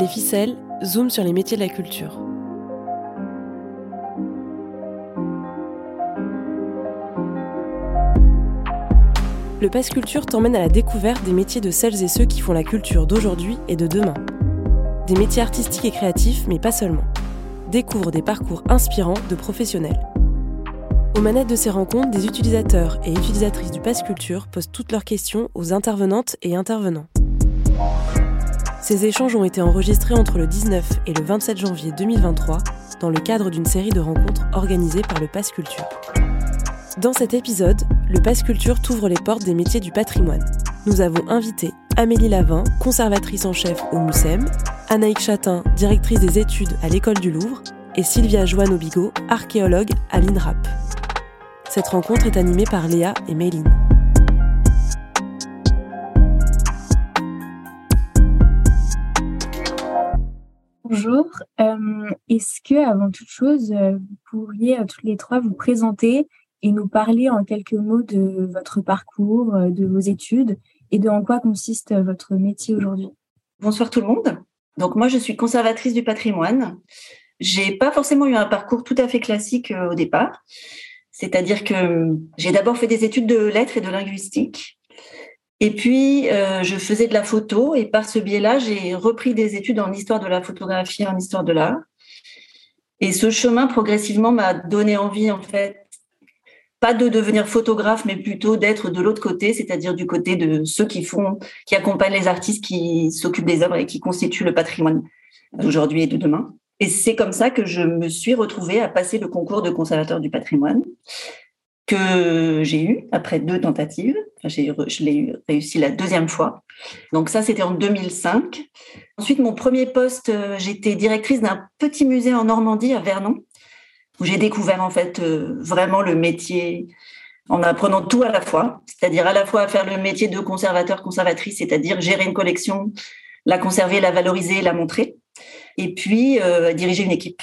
Les ficelles, zoom sur les métiers de la culture. Le Pass Culture t'emmène à la découverte des métiers de celles et ceux qui font la culture d'aujourd'hui et de demain. Des métiers artistiques et créatifs, mais pas seulement. Découvre des parcours inspirants de professionnels. Aux manettes de ces rencontres, des utilisateurs et utilisatrices du Pass Culture posent toutes leurs questions aux intervenantes et intervenants. Ces échanges ont été enregistrés entre le 19 et le 27 janvier 2023 dans le cadre d'une série de rencontres organisées par le Pass Culture. Dans cet épisode, le Pass Culture t'ouvre les portes des métiers du patrimoine. Nous avons invité Amélie Lavin, conservatrice en chef au MUSEM, Anaïk Chatin, directrice des études à l'École du Louvre, et Sylvia Joanne-Obigo, archéologue à l'INRAP. Cette rencontre est animée par Léa et Méline. Bonjour. Euh, est-ce que, avant toute chose, euh, vous pourriez toutes les trois vous présenter et nous parler en quelques mots de votre parcours, euh, de vos études et de en quoi consiste votre métier aujourd'hui? Bonsoir tout le monde. Donc moi, je suis conservatrice du patrimoine. J'ai pas forcément eu un parcours tout à fait classique au départ. C'est-à-dire que j'ai d'abord fait des études de lettres et de linguistique. Et puis, euh, je faisais de la photo et par ce biais-là, j'ai repris des études en histoire de la photographie, en histoire de l'art. Et ce chemin, progressivement, m'a donné envie, en fait, pas de devenir photographe, mais plutôt d'être de l'autre côté, c'est-à-dire du côté de ceux qui font, qui accompagnent les artistes, qui s'occupent des œuvres et qui constituent le patrimoine d'aujourd'hui et de demain. Et c'est comme ça que je me suis retrouvée à passer le concours de conservateur du patrimoine que j'ai eu après deux tentatives. je l'ai réussi la deuxième fois. Donc ça, c'était en 2005. Ensuite, mon premier poste, euh, j'étais directrice d'un petit musée en Normandie, à Vernon, où j'ai découvert en fait euh, vraiment le métier en apprenant tout à la fois, c'est-à-dire à la fois à faire le métier de conservateur, conservatrice, c'est-à-dire gérer une collection, la conserver, la valoriser, la montrer et puis euh, diriger une équipe.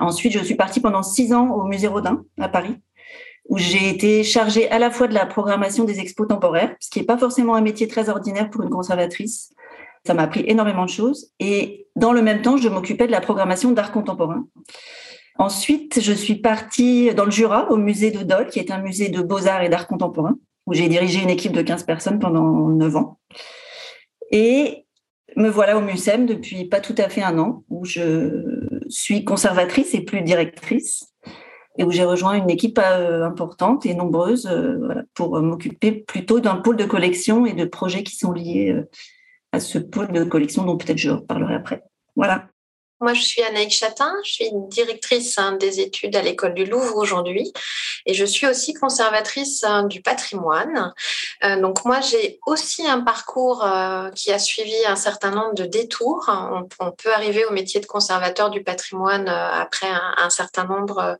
Ensuite, je suis partie pendant six ans au musée Rodin à Paris, où j'ai été chargée à la fois de la programmation des expos temporaires, ce qui n'est pas forcément un métier très ordinaire pour une conservatrice. Ça m'a appris énormément de choses. Et dans le même temps, je m'occupais de la programmation d'art contemporain. Ensuite, je suis partie dans le Jura, au musée de Dole, qui est un musée de beaux-arts et d'art contemporain, où j'ai dirigé une équipe de 15 personnes pendant 9 ans. Et me voilà au MUSEM depuis pas tout à fait un an, où je suis conservatrice et plus directrice, et où j'ai rejoint une équipe euh, importante et nombreuse euh, pour m'occuper plutôt d'un pôle de collection et de projets qui sont liés euh, à ce pôle de collection dont peut-être je reparlerai après. Voilà. Moi, je suis Anaïk Chatin, je suis directrice hein, des études à l'école du Louvre aujourd'hui et je suis aussi conservatrice hein, du patrimoine. Euh, donc moi, j'ai aussi un parcours euh, qui a suivi un certain nombre de détours. On, peut arriver au métier de conservateur du patrimoine euh, après un, certain nombre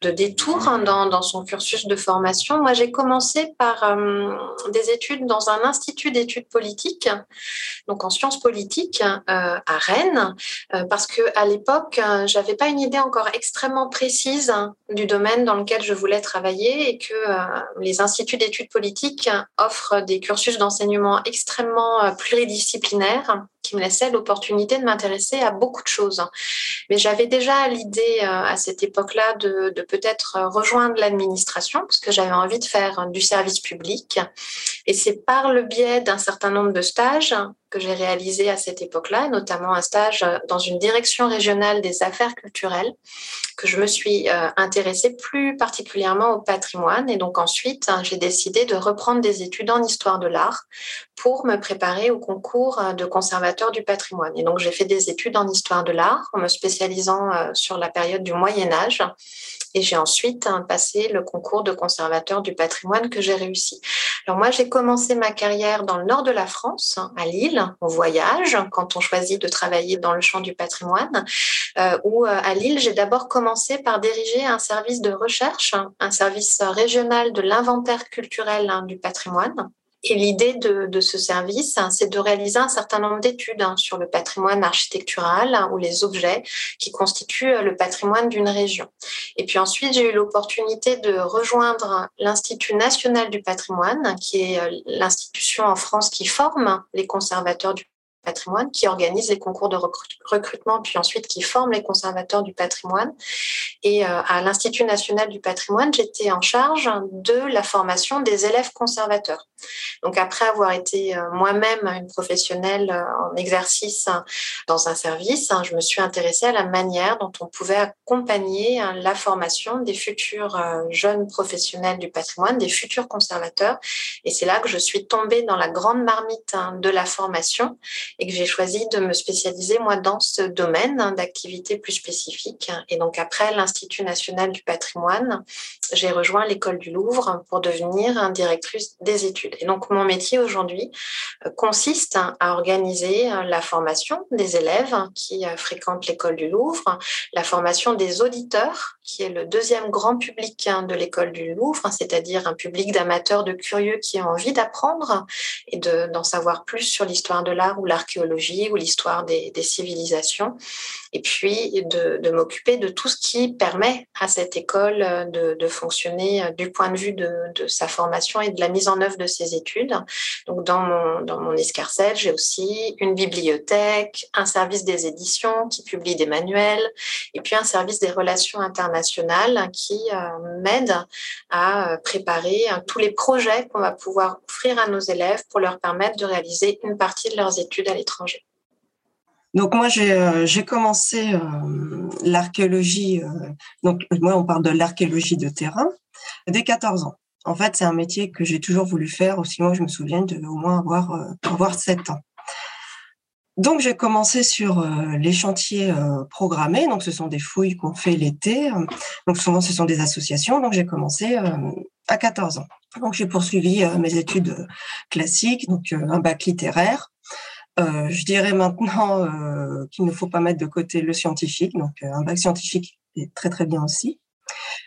de détours hein, dans, son cursus de formation. Moi, j'ai commencé par des études dans un institut d'études politiques, donc en sciences politiques à Rennes, parce que à l'époque, euh, j'avais pas une idée encore extrêmement précise du domaine dans lequel je voulais travailler et que euh, les instituts d'études politiques offrent des cursus d'enseignement extrêmement euh, pluridisciplinaires qui me laissait l'opportunité de m'intéresser à beaucoup de choses. Mais j'avais déjà l'idée à cette époque-là de, peut-être rejoindre l'administration parce que j'avais envie de faire du service public. Et c'est par le biais d'un certain nombre de stages que j'ai réalisé à cette époque-là, notamment un stage dans une direction régionale des affaires culturelles, que je me suis euh, intéressée plus particulièrement au patrimoine. Et donc ensuite, hein, j'ai décidé de reprendre des études en histoire de l'art pour me préparer au concours de du patrimoine. Et donc j'ai fait des études en histoire de l'art en me spécialisant euh, sur la période du Moyen Âge. Et j'ai ensuite hein, passé le concours de conservateur du patrimoine que j'ai réussi. Alors moi, j'ai commencé ma carrière dans le nord de la France, à Lille, au voyage, quand on choisit de travailler dans le champ du patrimoine, euh, où euh, à Lille, j'ai d'abord commencé par diriger un service de recherche, un service régional de l'inventaire culturel hein, du patrimoine. Et l'idée de, ce service, hein, c'est de réaliser un certain nombre d'études hein, sur le patrimoine architectural hein, ou les objets qui constituent euh, le patrimoine d'une région. Et puis ensuite, j'ai eu l'opportunité de rejoindre l'Institut national du patrimoine, qui est euh, l'institution en France qui forme les conservateurs du patrimoine, qui organise les concours de recrutement, puis ensuite qui forme les conservateurs du patrimoine. Et à l'Institut national du patrimoine, j'étais en charge de la formation des élèves conservateurs. Donc après avoir été moi-même une professionnelle en exercice dans un service, hein, je me suis intéressée à la manière dont on pouvait accompagner hein, la formation des futurs jeunes professionnels du patrimoine, des futurs conservateurs. Et c'est là que je suis tombée dans la grande marmite hein, de la formation et que j'ai choisi de me spécialiser, moi, dans ce domaine hein, d'activité plus spécifique. Et donc, après l'Institut national du patrimoine, j'ai rejoint l'école du Louvre pour devenir directrice des études. Et donc, mon métier aujourd'hui euh, consiste à organiser euh, la formation des élèves qui euh, fréquentent l'école du Louvre, la formation des auditeurs, qui est le deuxième grand public de l'école du Louvre, c'est-à-dire un public d'amateurs, de curieux qui ont envie d'apprendre et d'en savoir plus sur l'histoire de l'art ou l'archéologie ou l'histoire des, civilisations. Et puis de, m'occuper de tout ce qui permet à cette école de, fonctionner du point de vue de, sa formation et de la mise en œuvre de ses études. Donc dans mon, dans mon escarcelle, j'ai aussi une bibliothèque, un service des éditions qui publie des manuels et puis un service des relations internationales qui euh, m'aide à euh, préparer tous les projets qu'on va pouvoir offrir à nos élèves pour leur permettre de réaliser une partie de leurs études à l'étranger. Donc moi j'ai euh, commencé euh, l'archéologie. donc moi on parle de l'archéologie de terrain dès 14 ans. En fait c'est un métier que j'ai toujours voulu faire. Aussi moi je me souviens de au moins avoir avoir 7 ans. Donc j'ai commencé sur euh, les chantiers euh, programmés. Donc ce sont des fouilles qu'on fait l'été. Donc souvent ce sont des associations. Donc j'ai commencé euh, à 14 ans. Donc j'ai poursuivi mes études classiques, donc un bac littéraire. Je dirais maintenant qu'il ne faut pas mettre de côté le scientifique. Donc un bac scientifique est très très bien aussi.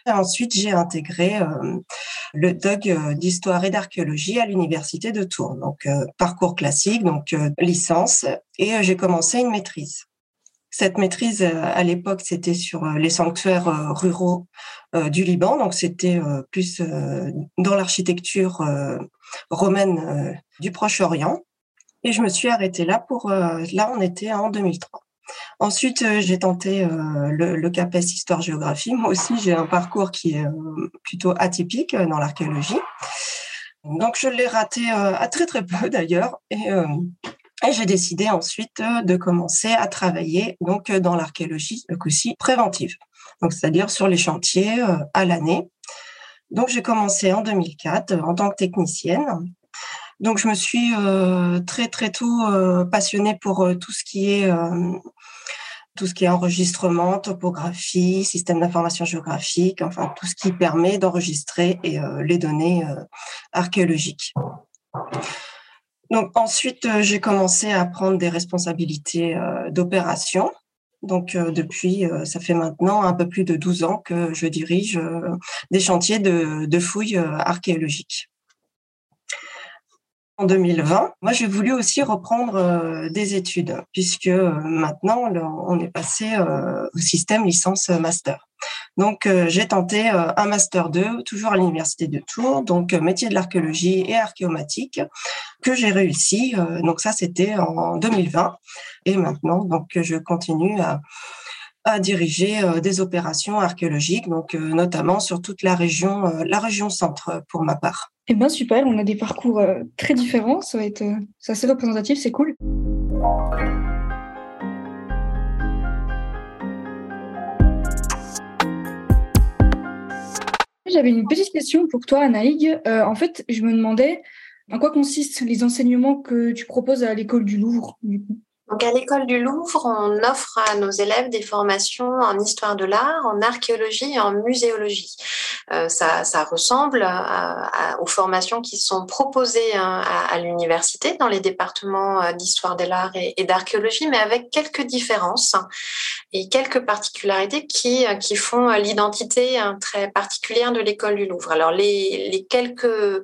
ensuite, j'ai intégré le DOG euh, d'histoire et d'archéologie à l'université de Tours. Donc euh, parcours classique, donc euh, licence, et j'ai commencé une maîtrise. Cette maîtrise, à l'époque, c'était sur les sanctuaires ruraux du Liban, donc c'était plus dans l'architecture romaine du Proche-Orient. Et je me suis arrêtée là pour, là, on était en 2003. Ensuite, euh, j'ai tenté euh, le, CAPES Histoire-Géographie. Moi aussi, j'ai un parcours qui est euh, plutôt atypique dans l'archéologie. Donc, je l'ai raté à très très peu d'ailleurs. Et, j'ai décidé ensuite de commencer à travailler donc dans l'archéologie aussi préventive, donc c'est-à-dire sur les chantiers à l'année. Donc, j'ai commencé en 2004 en tant que technicienne. Donc, je me suis très très tôt passionnée pour tout ce qui est tout ce qui est enregistrement, topographie, système d'information géographique, enfin tout ce qui permet d'enregistrer les données archéologiques. Donc ensuite, j'ai commencé à prendre des responsabilités d'opération. Donc depuis, ça fait maintenant un peu plus de 12 ans que je dirige des chantiers de fouilles archéologiques en 2020, moi j'ai voulu aussi reprendre euh, des études puisque euh, maintenant on est passé euh, au système licence master. Donc j'ai tenté un master 2 toujours à l'université de Tours, donc métier de l'archéologie et archéomatique que j'ai réussi. donc ça c'était en 2020 et maintenant donc je continue à à diriger des opérations archéologiques, donc notamment sur toute la région, la région centre pour ma part. Eh bien super, on a des parcours euh, très différents, ça va être euh, assez représentatif, c'est cool. J'avais une petite question pour toi, Anaïg. Euh, en fait, je me demandais en quoi consistent les enseignements que tu proposes à l'école du Louvre, du coup? Donc à l'école du Louvre, on offre à nos élèves des formations en histoire de l'art, en archéologie et en muséologie. Euh, ça, ça, ressemble aux formations qui sont proposées hein, à, l'université dans les départements euh, d'histoire de l'art et, d'archéologie, mais avec quelques différences et quelques particularités qui, euh, qui font l'identité hein, très particulière de l'école du Louvre. Alors les, les quelques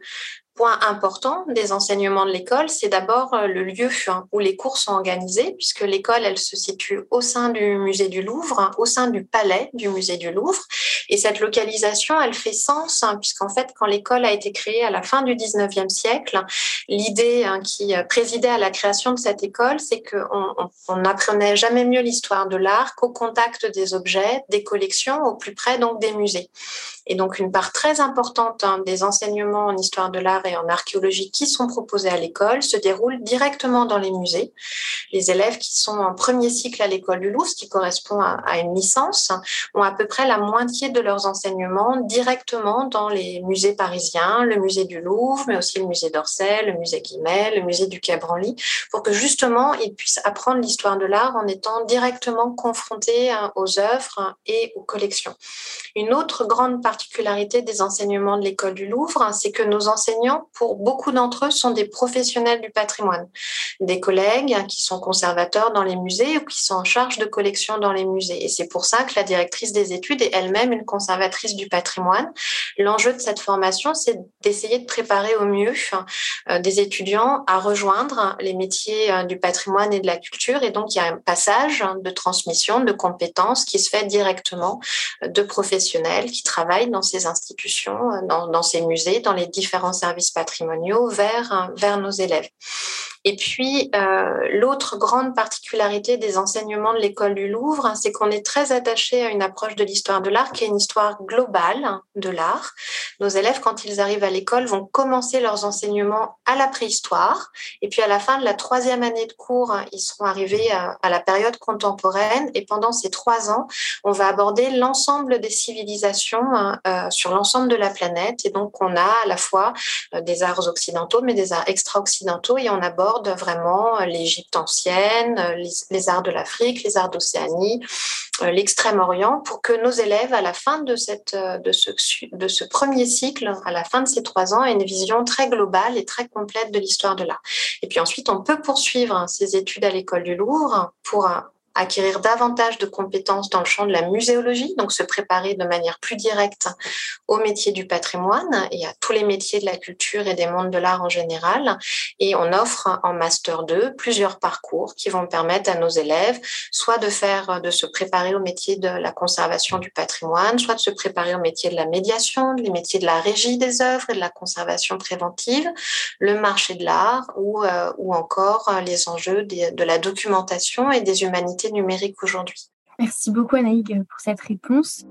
point important des enseignements de l'école, c'est d'abord euh, le lieu hein, où les cours sont organisés, puisque l'école, elle se situe au sein du musée du Louvre, hein, au sein du palais du musée du Louvre. Et cette localisation, elle fait sens, hein, puisqu'en fait, quand l'école a été créée à la fin du 19e siècle, l'idée qui euh, présidait à la création de cette école, c'est qu'on n'apprenait jamais mieux l'histoire de l'art qu'au contact des objets, des collections, au plus près donc des musées. Et donc, une part très importante hein, des enseignements en histoire de l'art et en archéologie qui sont proposés à l'école se déroulent directement dans les musées. Les élèves qui sont en premier cycle à l'école du Louvre, ce qui correspond à, une licence, ont à peu près la moitié de leurs enseignements directement dans les musées parisiens, le musée du Louvre, mais aussi le musée d'Orsay, le musée Guimet, le musée du Quai Branly, pour que justement ils puissent apprendre l'histoire de l'art en étant directement confrontés hein, aux œuvres et aux collections. Une autre grande partie particularité des enseignements de l'école du Louvre, hein, c'est que nos enseignants, pour beaucoup d'entre eux, sont des professionnels du patrimoine, des collègues hein, qui sont conservateurs dans les musées ou qui sont en charge de collections dans les musées. Et c'est pour ça que la directrice des études est elle-même une conservatrice du patrimoine. L'enjeu de cette formation, c'est d'essayer de préparer au mieux hein, euh, des étudiants à rejoindre les métiers euh, du patrimoine et de la culture. Et donc, il y a un passage de transmission de compétences qui se fait directement euh, de professionnels qui travaillent dans ces institutions, euh, dans, ces musées, dans les différents services patrimoniaux vers, euh, vers nos élèves. Et puis, euh, l'autre grande particularité des enseignements de l'école du Louvre, c'est qu'on est très attaché à une approche de l'histoire de l'art qui est une histoire globale de l'art. Nos élèves, quand ils arrivent à l'école, vont commencer leurs enseignements à la préhistoire. Et puis, à la fin de la troisième année de cours, ils seront arrivés à, la période contemporaine. Et pendant ces trois ans, on va aborder l'ensemble des civilisations euh, sur l'ensemble de la planète. Et donc, on a à la fois euh, des arts occidentaux, mais des arts extra-occidentaux. Et on aborde vraiment euh, l'Égypte ancienne, euh, les, arts de l'Afrique, les arts d'Océanie, euh, l'Extrême-Orient, pour que nos élèves, à la fin de, cette, de, ce, de ce premier cycle, à la fin de ces trois ans, aient une vision très globale et très complète de l'histoire de l'art. Et puis ensuite, on peut poursuivre hein, ces études à l'école du Louvre pour acquérir davantage de compétences dans le champ de la muséologie, donc se préparer de manière plus directe au métier du patrimoine et à tous les métiers de la culture et des mondes de l'art en général. Et on offre en Master 2 plusieurs parcours qui vont permettre à nos élèves soit de faire, de se préparer au métier de la conservation du patrimoine, soit de se préparer au métier de la médiation, les métiers de la régie des œuvres et de la conservation préventive, le marché de l'art ou, euh, encore les enjeux de la documentation et des humanités numérique aujourd'hui. Merci beaucoup Anaïg pour cette réponse.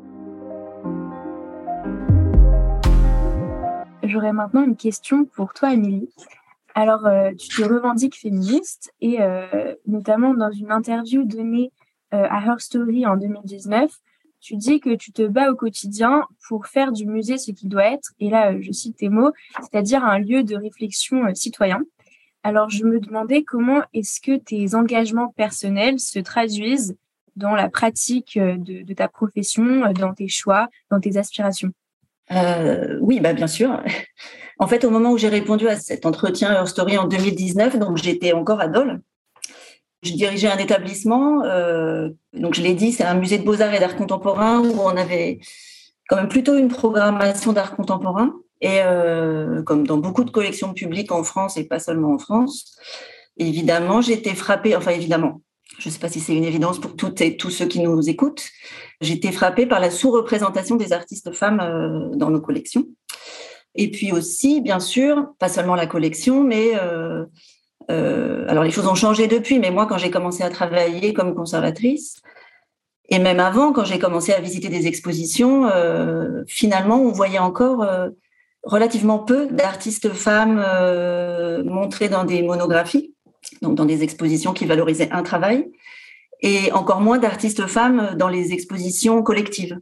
J'aurais maintenant une question pour toi, Amélie. Alors, euh, tu te revendiques féministe et euh, notamment dans une interview donnée euh, à Her Story en 2019, tu dis que tu te bats au quotidien pour faire du musée ce qu'il doit être, et là je cite tes mots, c'est-à-dire un lieu de réflexion citoyen. Alors, je me demandais comment est-ce que tes engagements personnels se traduisent dans la pratique euh, de, ta profession, euh, dans tes choix, dans tes aspirations? Euh, Oui, bah bien sûr. En fait, au moment où j'ai répondu à cet entretien Her Story en 2019, donc j'étais encore à Dole. Je dirigeais un établissement, donc je l'ai dit, c'est un musée de beaux-arts et d'art contemporain où on avait quand même plutôt une programmation d'art contemporain. Et euh, comme dans beaucoup de collections publiques en France et pas seulement en France, évidemment, j'étais frappée, enfin évidemment, je ne sais pas si c'est une évidence pour toutes et tous ceux qui nous écoutent, j'étais frappée par la sous-représentation des artistes femmes euh, dans nos collections. Et puis aussi, bien sûr, pas seulement la collection, mais euh, alors les choses ont changé depuis, mais moi, quand j'ai commencé à travailler comme conservatrice, et même avant, quand j'ai commencé à visiter des expositions, finalement, on voyait encore relativement peu d'artistes femmes euh, montrées dans des monographies, donc dans des expositions qui valorisaient un travail, et encore moins d'artistes femmes dans les expositions collectives.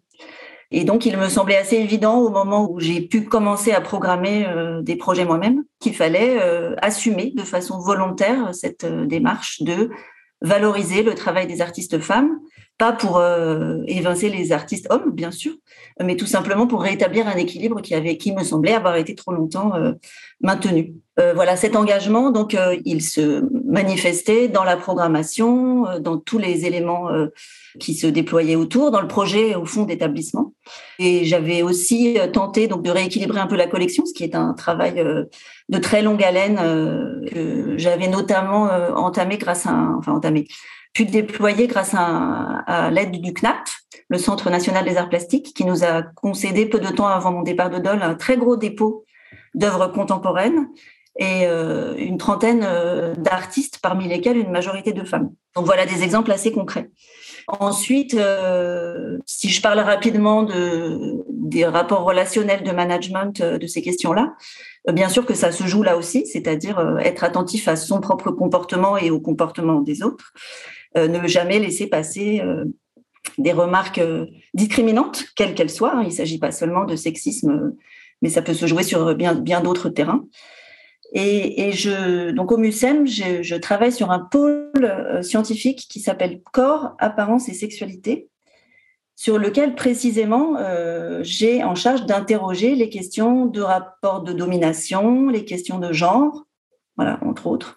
Et donc, il me semblait assez évident au moment où j'ai pu commencer à programmer euh, des projets moi-même qu'il fallait euh, assumer de façon volontaire cette démarche de valoriser le travail des artistes femmes pas pour euh, évincer les artistes hommes, bien sûr, mais tout simplement pour rétablir un équilibre qui avait, qui me semblait avoir été trop longtemps euh, maintenu. Euh, voilà, cet engagement, donc, il se manifestait dans la programmation, dans tous les éléments qui se déployaient autour, dans le projet au fond d'établissement. Et j'avais aussi tenté donc de rééquilibrer un peu la collection, ce qui est un travail de très longue haleine que j'avais notamment entamé grâce à, un, enfin entamé, puis déployer grâce à, l'aide du CNAP, le Centre national des arts plastiques, qui nous a concédé peu de temps avant mon départ de Dole un très gros dépôt d'œuvres contemporaines et euh, une trentaine euh, d'artistes, parmi lesquels une majorité de femmes. Donc voilà des exemples assez concrets. Ensuite, euh, si je parle rapidement de, des rapports relationnels de management de ces questions-là, bien sûr que ça se joue là aussi, c'est-à-dire être attentif à son propre comportement et au comportement des autres. Euh, ne jamais laisser passer euh, des remarques euh, discriminantes, quelles qu'elles soient. Hein. Il ne s'agit pas seulement de sexisme, mais ça peut se jouer sur bien, d'autres terrains. Et, je, donc au MUSEM, je, travaille sur un pôle scientifique qui s'appelle Corps, Apparence et Sexualité, sur lequel précisément j'ai en charge d'interroger les questions de rapport de domination, les questions de genre, voilà, entre autres,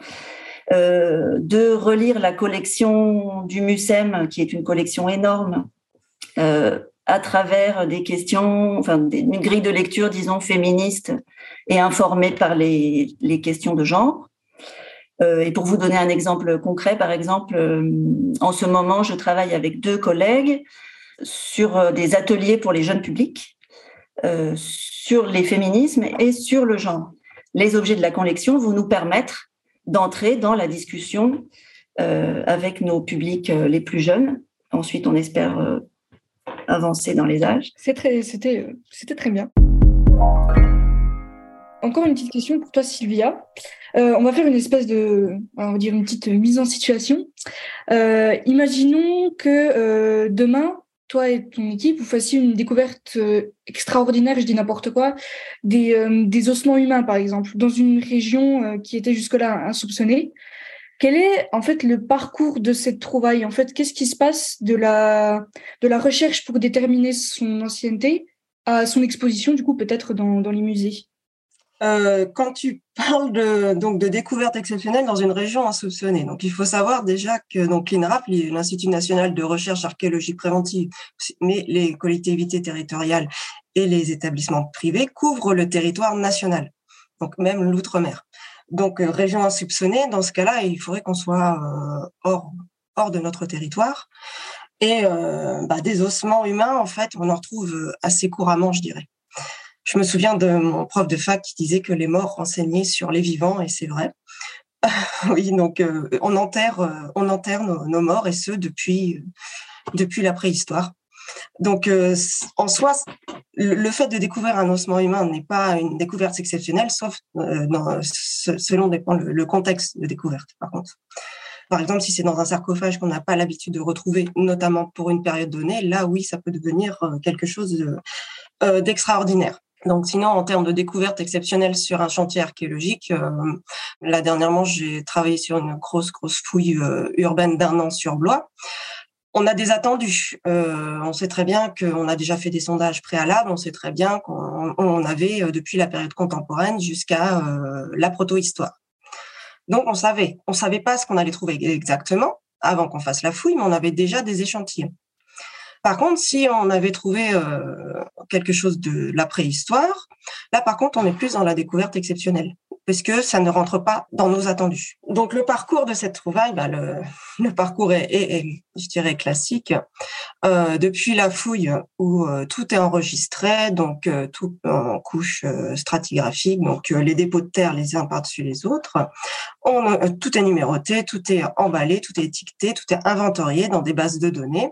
de relire la collection du MUSEM, qui est une collection énorme, euh, à travers des questions, enfin une grille de lecture, disons, féministe et informée par les, les questions de genre. Euh, et pour vous donner un exemple concret, par exemple, en ce moment, je travaille avec deux collègues sur des ateliers pour les jeunes publics, sur les féminismes et sur le genre. Les objets de la collection vont nous permettre d'entrer dans la discussion euh, avec nos publics euh, les plus jeunes. Ensuite, on espère euh, avancer dans les âges. C'était c'était très bien. Encore une petite question pour toi, Sylvia. on va faire une espèce de, on va dire une petite mise en situation. imaginons que demain, toi et ton équipe, vous fassiez une découverte euh, extraordinaire, je dis n'importe quoi, des, euh, des, ossements humains, par exemple, dans une région euh, qui était jusque-là insoupçonnée. Quel est en fait le parcours de cette trouvaille? En fait, qu'est-ce qui se passe de la, de la recherche pour déterminer son ancienneté à son exposition, du coup, peut-être dans, dans les musées? Euh, quand tu parles de, donc de découvertes exceptionnelles dans une région insoupçonnée, donc il faut savoir déjà que donc l'INRAP, l'Institut national de recherche archéologique préventive, mais les collectivités territoriales et les établissements privés couvrent le territoire national, donc même l'outre-mer. Donc euh, région insoupçonnée, dans ce cas-là, il faudrait qu'on soit euh, hors hors de notre territoire. Et bah, des ossements humains, en fait, on en retrouve assez couramment, je dirais. Je me souviens de mon prof de fac qui disait que les morts renseignaient sur les vivants, et c'est vrai. oui, donc euh, on enterre, euh, on enterre nos, morts, et ce depuis, depuis la préhistoire. Donc, euh, en soi, le, fait de découvrir un ossement humain n'est pas une découverte exceptionnelle, sauf dans, selon le, le, contexte de découverte, par contre. Par exemple, si c'est dans un sarcophage qu'on n'a pas l'habitude de retrouver, notamment pour une période donnée, là, oui, ça peut devenir quelque chose d'extraordinaire. Donc sinon, en termes de découverte exceptionnelle sur un chantier archéologique, euh, là dernièrement, j'ai travaillé sur une grosse, grosse fouille euh, urbaine d'un an sur Blois. On a des attendus. Euh, on sait très bien qu'on a déjà fait des sondages préalables. On sait très bien qu'on avait depuis la période contemporaine jusqu'à la proto-histoire. Donc on savait, on savait pas ce qu'on allait trouver exactement avant qu'on fasse la fouille, mais on avait déjà des échantillons. Par contre, si on avait trouvé euh, quelque chose de la préhistoire, là, par contre, on est plus dans la découverte exceptionnelle, parce que ça ne rentre pas dans nos attendus. Donc, le parcours de cette trouvaille, bah, le, parcours est, je dirais, classique. Euh, depuis la fouille où euh, tout est enregistré, donc tout en couche stratigraphique, donc les dépôts de terre les uns par-dessus les autres, on, tout est numéroté, tout est emballé, tout est étiqueté, tout est inventorié dans des bases de données.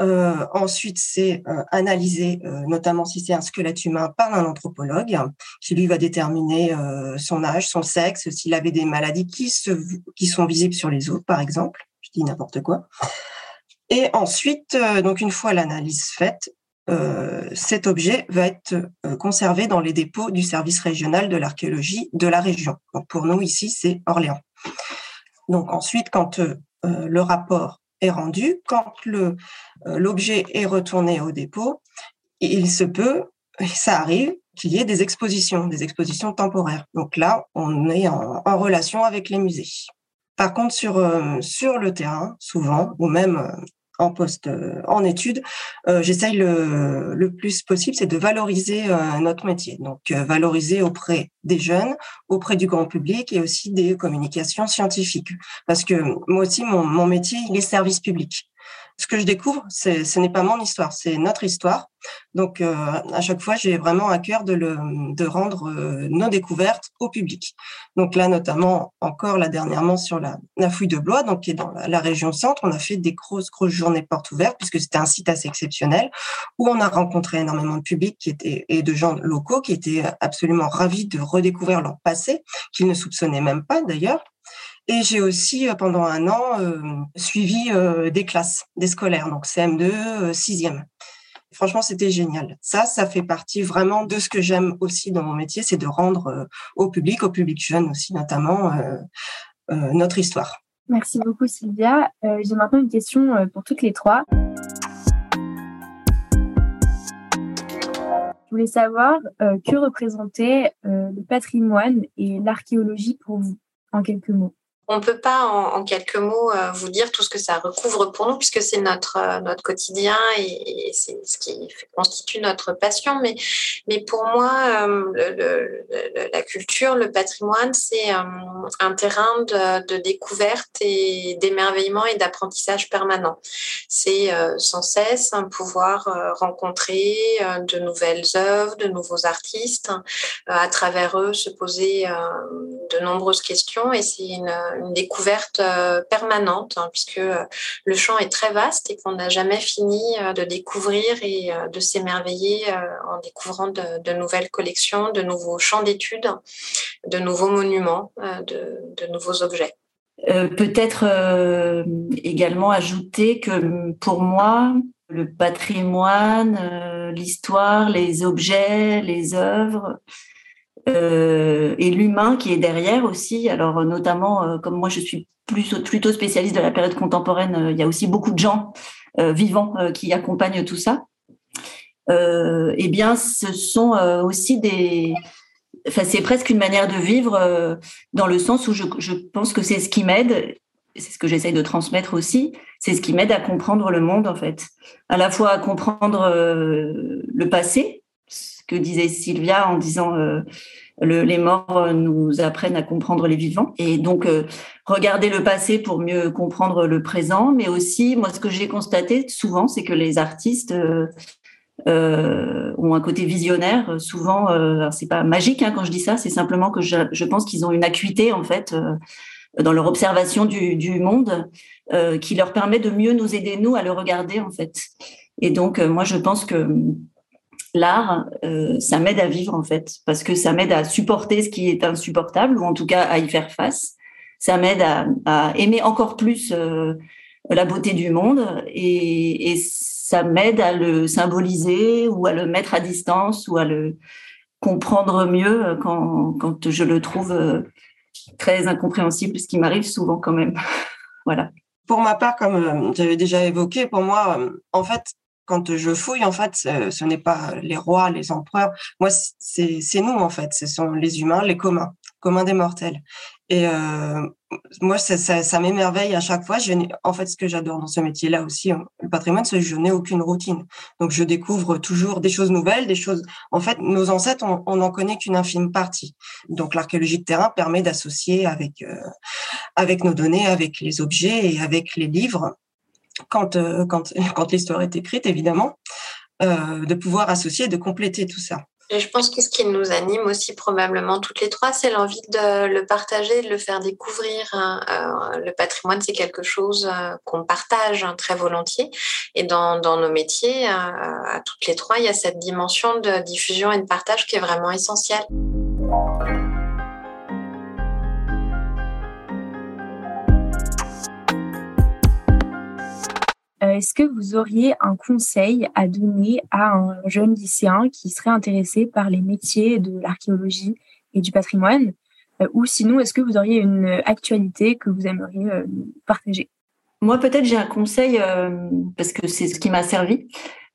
Euh, ensuite, c'est euh, analyser, euh, notamment si c'est un squelette humain, par un anthropologue, qui lui va déterminer euh, son âge, son sexe, s'il avait des maladies qui, se, qui sont visibles sur les autres, par exemple. Je dis n'importe quoi. Et ensuite, donc une fois l'analyse faite, cet objet va être conservé dans les dépôts du service régional de l'archéologie de la région. Donc pour nous ici, c'est Orléans. Donc ensuite, quand le rapport rendu, quand le l'objet est retourné au dépôt, il se peut, ça arrive, qu'il y ait des expositions, des expositions temporaires. Donc là, on est en, en relation avec les musées. Par contre, sur, sur le terrain, souvent, ou même en poste, euh, en études, euh, j'essaye le, le, plus possible, c'est de valoriser euh, notre métier. Donc, valoriser auprès des jeunes, auprès du grand public et aussi des communications scientifiques. Parce que moi aussi, mon, mon métier, il est service public ce que je découvre, ce n'est pas mon histoire, c'est notre histoire. Donc, euh, à chaque fois, j'ai vraiment à cœur de, le, de rendre euh, nos découvertes au public. Donc là, notamment, encore là dernièrement sur la, la fouille de Blois, donc qui est dans la, région centre, on a fait des grosses, grosses journées portes ouvertes puisque c'était un site assez exceptionnel où on a rencontré énormément de public qui était, et de gens locaux qui étaient absolument ravis de redécouvrir leur passé, qu'ils ne soupçonnaient même pas d'ailleurs. Et j'ai aussi, euh, pendant un an, euh, suivi euh, des classes, des scolaires, donc CM2, 6e. Franchement, c'était génial. Ça, ça fait partie vraiment de ce que j'aime aussi dans mon métier, c'est de rendre au public, au public jeune aussi notamment, notre histoire. Merci beaucoup Sylvia. j'ai maintenant une question pour toutes les trois. Je voulais savoir que représentait le patrimoine et l'archéologie pour vous, en quelques mots. On ne peut pas en, quelques mots euh, vous dire tout ce que ça recouvre pour nous, puisque c'est notre, euh, notre quotidien et, c'est ce qui constitue notre passion. Mais, mais pour moi, euh, la culture, le patrimoine, c'est un terrain de, découverte et d'émerveillement et d'apprentissage permanent. C'est sans cesse un pouvoir rencontrer de nouvelles œuvres, de nouveaux artistes, à travers eux se poser de nombreuses questions et c'est une une découverte euh, permanente, hein, puisque euh, le champ est très vaste et qu'on n'a jamais fini euh, de découvrir et de s'émerveiller en découvrant de, nouvelles collections, de nouveaux champs d'études, de nouveaux monuments, de, nouveaux objets. Peut-être également ajouter que pour moi, le patrimoine, l'histoire, les objets, les œuvres, euh, et l'humain qui est derrière aussi. Alors notamment, euh, comme moi je suis plus, plutôt spécialiste de la période contemporaine, euh, il y a aussi beaucoup de gens vivants qui accompagnent tout ça. eh bien, ce sont aussi des, enfin c'est presque une manière de vivre dans le sens où je, je pense que c'est ce qui m'aide c'est ce que j'essaye de transmettre aussi, c'est ce qui m'aide à comprendre le monde en fait, à la fois à comprendre le passé, que disait Sylvia en disant euh, les morts nous apprennent à comprendre les vivants. Et donc, euh, regarder le passé pour mieux comprendre le présent, mais aussi, moi, ce que j'ai constaté souvent, c'est que les artistes euh, ont un côté visionnaire. Souvent, c'est pas magique hein, quand je dis ça, c'est simplement que je, pense qu'ils ont une acuité, en fait, dans leur observation du monde, qui leur permet de mieux nous aider, nous, à le regarder, en fait. Et donc, moi, je pense que l'art, euh, ça m'aide à vivre en fait, parce que ça m'aide à supporter ce qui est insupportable, ou en tout cas à y faire face. Ça m'aide à, aimer encore plus euh, la beauté du monde et, ça m'aide à le symboliser ou à le mettre à distance ou à le comprendre mieux quand, quand je le trouve euh, très incompréhensible, ce qui m'arrive souvent quand même. voilà. Pour ma part, comme j'avais déjà évoqué, pour moi, en fait, quand je fouille, en fait, ce, n'est pas les rois, les empereurs. Moi, c'est nous, en fait. Ce sont les humains, les communs, communs des mortels. Et euh, moi, ça, ça, ça m'émerveille à chaque fois. En fait, ce que j'adore dans ce métier-là aussi, hein, le patrimoine, c'est que je n'ai aucune routine. Donc, je découvre toujours des choses nouvelles, des choses. En fait, nos ancêtres, on n'en connaît qu'une infime partie. Donc, l'archéologie de terrain permet d'associer avec euh, avec nos données, avec les objets et avec les livres quand, euh, quand, quand l'histoire est écrite, évidemment, euh, de pouvoir associer, de compléter tout ça. Et je pense que ce qui nous anime aussi probablement toutes les trois, c'est l'envie de le partager, de le faire découvrir. Hein. Euh, le patrimoine, c'est quelque chose qu'on partage hein, très volontiers. Et dans, dans nos métiers, à toutes les trois, il y a cette dimension de diffusion et de partage qui est vraiment essentielle. Est-ce que vous auriez un conseil à donner à un jeune lycéen qui serait intéressé par les métiers de l'archéologie et du patrimoine? Euh, Ou sinon, est-ce que vous auriez une actualité que vous aimeriez euh, partager? Moi, peut-être j'ai un conseil, parce que c'est ce qui m'a servi.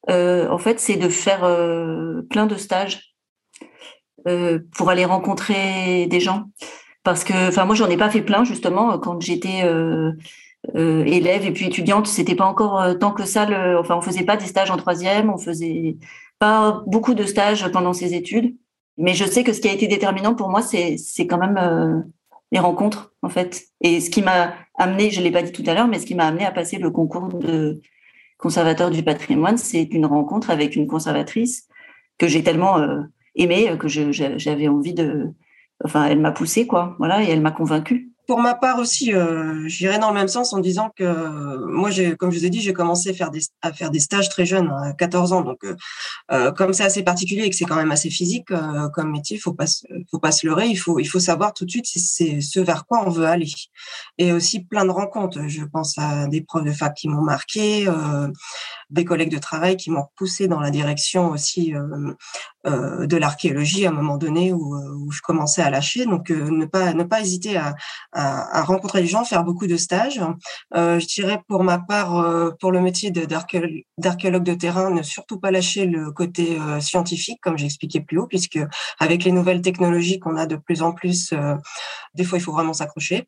en fait, c'est de faire plein de stages pour aller rencontrer des gens. Parce que, enfin, moi, j'en ai pas fait plein, justement, quand j'étais euh, élève et puis étudiante, c'était pas encore euh, tant que ça. Le, enfin, on faisait pas des stages en troisième, on faisait pas beaucoup de stages pendant ces études. Mais je sais que ce qui a été déterminant pour moi, c'est c'est quand même euh, les rencontres en fait. Et ce qui m'a amené, je l'ai pas dit tout à l'heure, mais ce qui m'a amené à passer le concours de conservateur du patrimoine, c'est une rencontre avec une conservatrice que j'ai tellement euh, aimée que j'avais envie de. Enfin, elle m'a poussée quoi, voilà, et elle m'a convaincue pour ma part aussi, euh, j'irai dans le même sens en disant que moi, j'ai, comme je vous ai dit, j'ai commencé à faire des, à faire des stages très jeunes, à 14 ans. Donc, euh, euh, comme c'est assez particulier et que c'est quand même assez physique euh, comme métier, faut pas, faut pas se leurrer. Il faut, il faut savoir tout de suite si c'est ce vers quoi on veut aller. Et aussi plein de rencontres. Je pense à des profs de fac qui m'ont marqué, des collègues de travail qui m'ont poussé dans la direction aussi de l'archéologie à un moment donné où, où je commençais à lâcher. Donc, ne pas, ne pas hésiter à à, rencontrer des gens, faire beaucoup de stages. Euh, je dirais pour ma part, euh, pour le métier d'archéologue de terrain, ne surtout pas lâcher le côté euh, scientifique, comme j'expliquais plus haut, puisque avec les nouvelles technologies qu'on a de plus en plus, des fois il faut vraiment s'accrocher.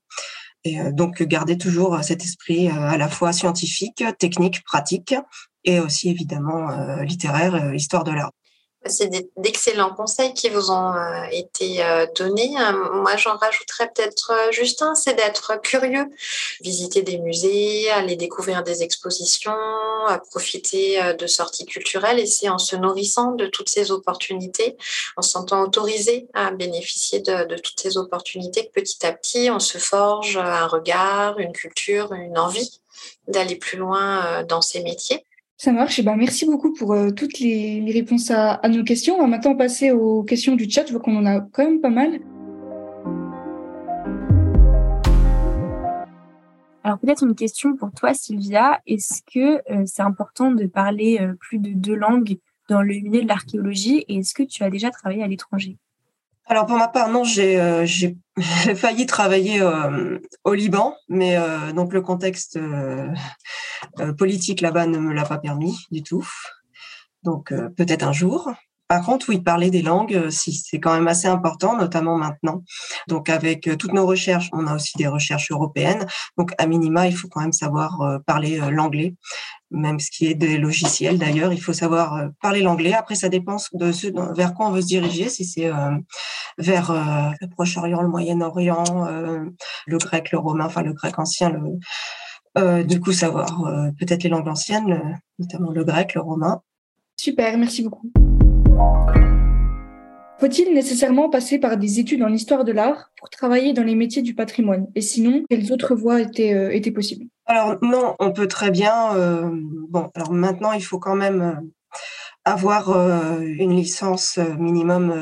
Et donc garder toujours cet esprit à la fois scientifique, technique, pratique, et aussi évidemment littéraire, histoire de l'art. C'est d'excellents conseils qui vous ont euh, été euh, donnés. Euh, moi, j'en rajouterais peut-être juste un, c'est d'être curieux, visiter des musées, aller découvrir des expositions, profiter de sorties culturelles et c'est en se nourrissant de toutes ces opportunités, en se sentant autorisé à bénéficier de, de toutes ces opportunités que petit à petit, on se forge un regard, une culture, une envie d'aller plus loin dans ces métiers. Ça marche. Eh ben, merci beaucoup pour euh, toutes les, réponses à, nos questions. On va maintenant passer aux questions du chat. Je vois qu'on en a quand même pas mal. Alors peut-être une question pour toi, Sylvia. Est-ce que euh, c'est important de parler euh, plus de deux langues dans le milieu de l'archéologie? Et est-ce que tu as déjà travaillé à l'étranger? Alors pour ma part, non, j'ai euh, failli travailler euh, au Liban, mais euh, donc le contexte politique là-bas ne me l'a pas permis du tout. Donc peut-être un jour. Par contre, oui, parler des langues, si c'est quand même assez important, notamment maintenant. Donc avec toutes nos recherches, on a aussi des recherches européennes. Donc à minima, il faut quand même savoir parler l'anglais même ce qui est des logiciels d'ailleurs, il faut savoir euh, parler l'anglais. Après, ça dépend de ce vers quoi on veut se diriger, si c'est euh, vers euh, le Proche-Orient, le Moyen-Orient, le grec, le romain, enfin le grec ancien, du coup savoir peut-être les langues anciennes, notamment le grec, le romain. Super, merci beaucoup. Faut-il nécessairement passer par des études en histoire de l'art pour travailler dans les métiers du patrimoine? Et sinon, quelles autres voies étaient, étaient possibles? Alors non, on peut très bien. Euh, bon, alors maintenant, il faut quand même euh, avoir euh, une licence minimum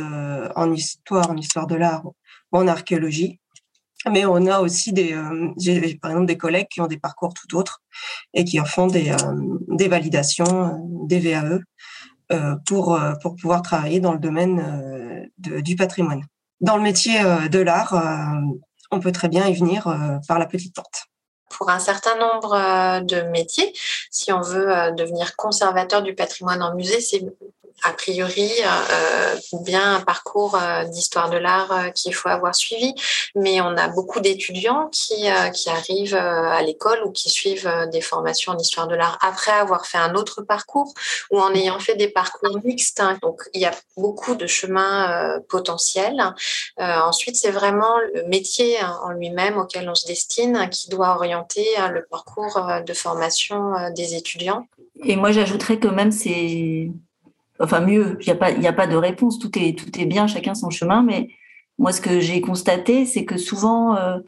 en histoire, en histoire de l'art ou en archéologie. Mais on a aussi des, j'ai par exemple des collègues qui ont des parcours tout autres et qui en font des, des validations, des VAE, pour, pour pouvoir travailler dans le domaine du patrimoine. Dans le métier de l'art, on peut très bien y venir par la petite porte pour un certain nombre euh, de métiers. Si on veut euh, devenir conservateur du patrimoine en musée, c'est a priori euh, bien un parcours euh, d'histoire de l'art euh, qu'il faut avoir suivi, mais on a beaucoup d'étudiants qui, qui arrivent à l'école ou qui suivent des formations en histoire de l'art après avoir fait un autre parcours ou en ayant fait des parcours mixtes. Hein. Donc il y a beaucoup de chemins potentiels. ensuite, c'est vraiment le métier hein, en lui-même auquel on se destine qui doit orienter hein, le parcours de formation des étudiants. Et moi, j'ajouterais que même c'est enfin mieux, il n'y a, pas, de réponse, tout est, tout est bien, chacun son chemin, mais moi ce que j'ai constaté, c'est que souvent, euh,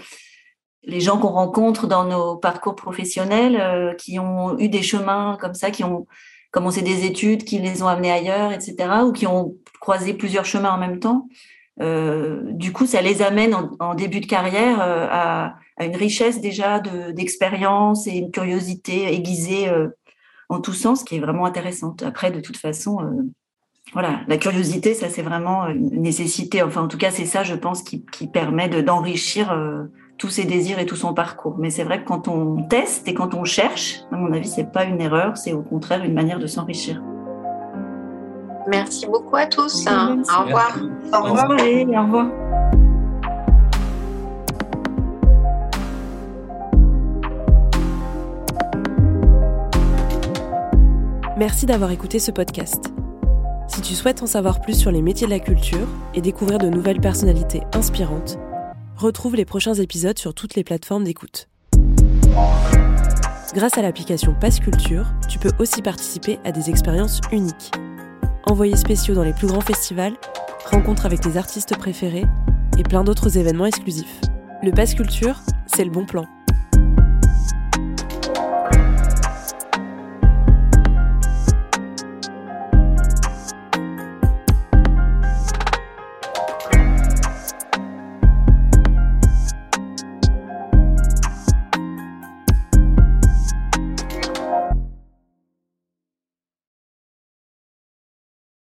les gens qu'on rencontre dans nos parcours professionnels, euh, qui ont eu des chemins comme ça, qui ont commencé des études, qui les ont amenés ailleurs, etc., ou qui ont croisé plusieurs chemins en même temps, euh, du coup, ça les amène en, début de carrière à, à, une richesse déjà d'expérience et une curiosité aiguisée en tous sens qui est vraiment intéressante. Après, de toute façon, euh, voilà, la curiosité, ça c'est vraiment une nécessité. Enfin, en tout cas, c'est ça, je pense, qui, permet d'enrichir euh, tous ses désirs et tout son parcours. Mais c'est vrai que quand on teste et quand on cherche, à mon avis, c'est pas une erreur, c'est au contraire une manière de s'enrichir. Merci beaucoup à tous. Au revoir. Au revoir. Au revoir. Merci d'avoir écouté ce podcast. Si tu souhaites en savoir plus sur les métiers de la culture et découvrir de nouvelles personnalités inspirantes, retrouve les prochains épisodes sur toutes les plateformes d'écoute. Grâce à l'application Passe Culture, tu peux aussi participer à des expériences uniques. Envoyés spéciaux dans les plus grands festivals, rencontres avec tes artistes préférés et plein d'autres événements exclusifs. Le Passe Culture, c'est le bon plan.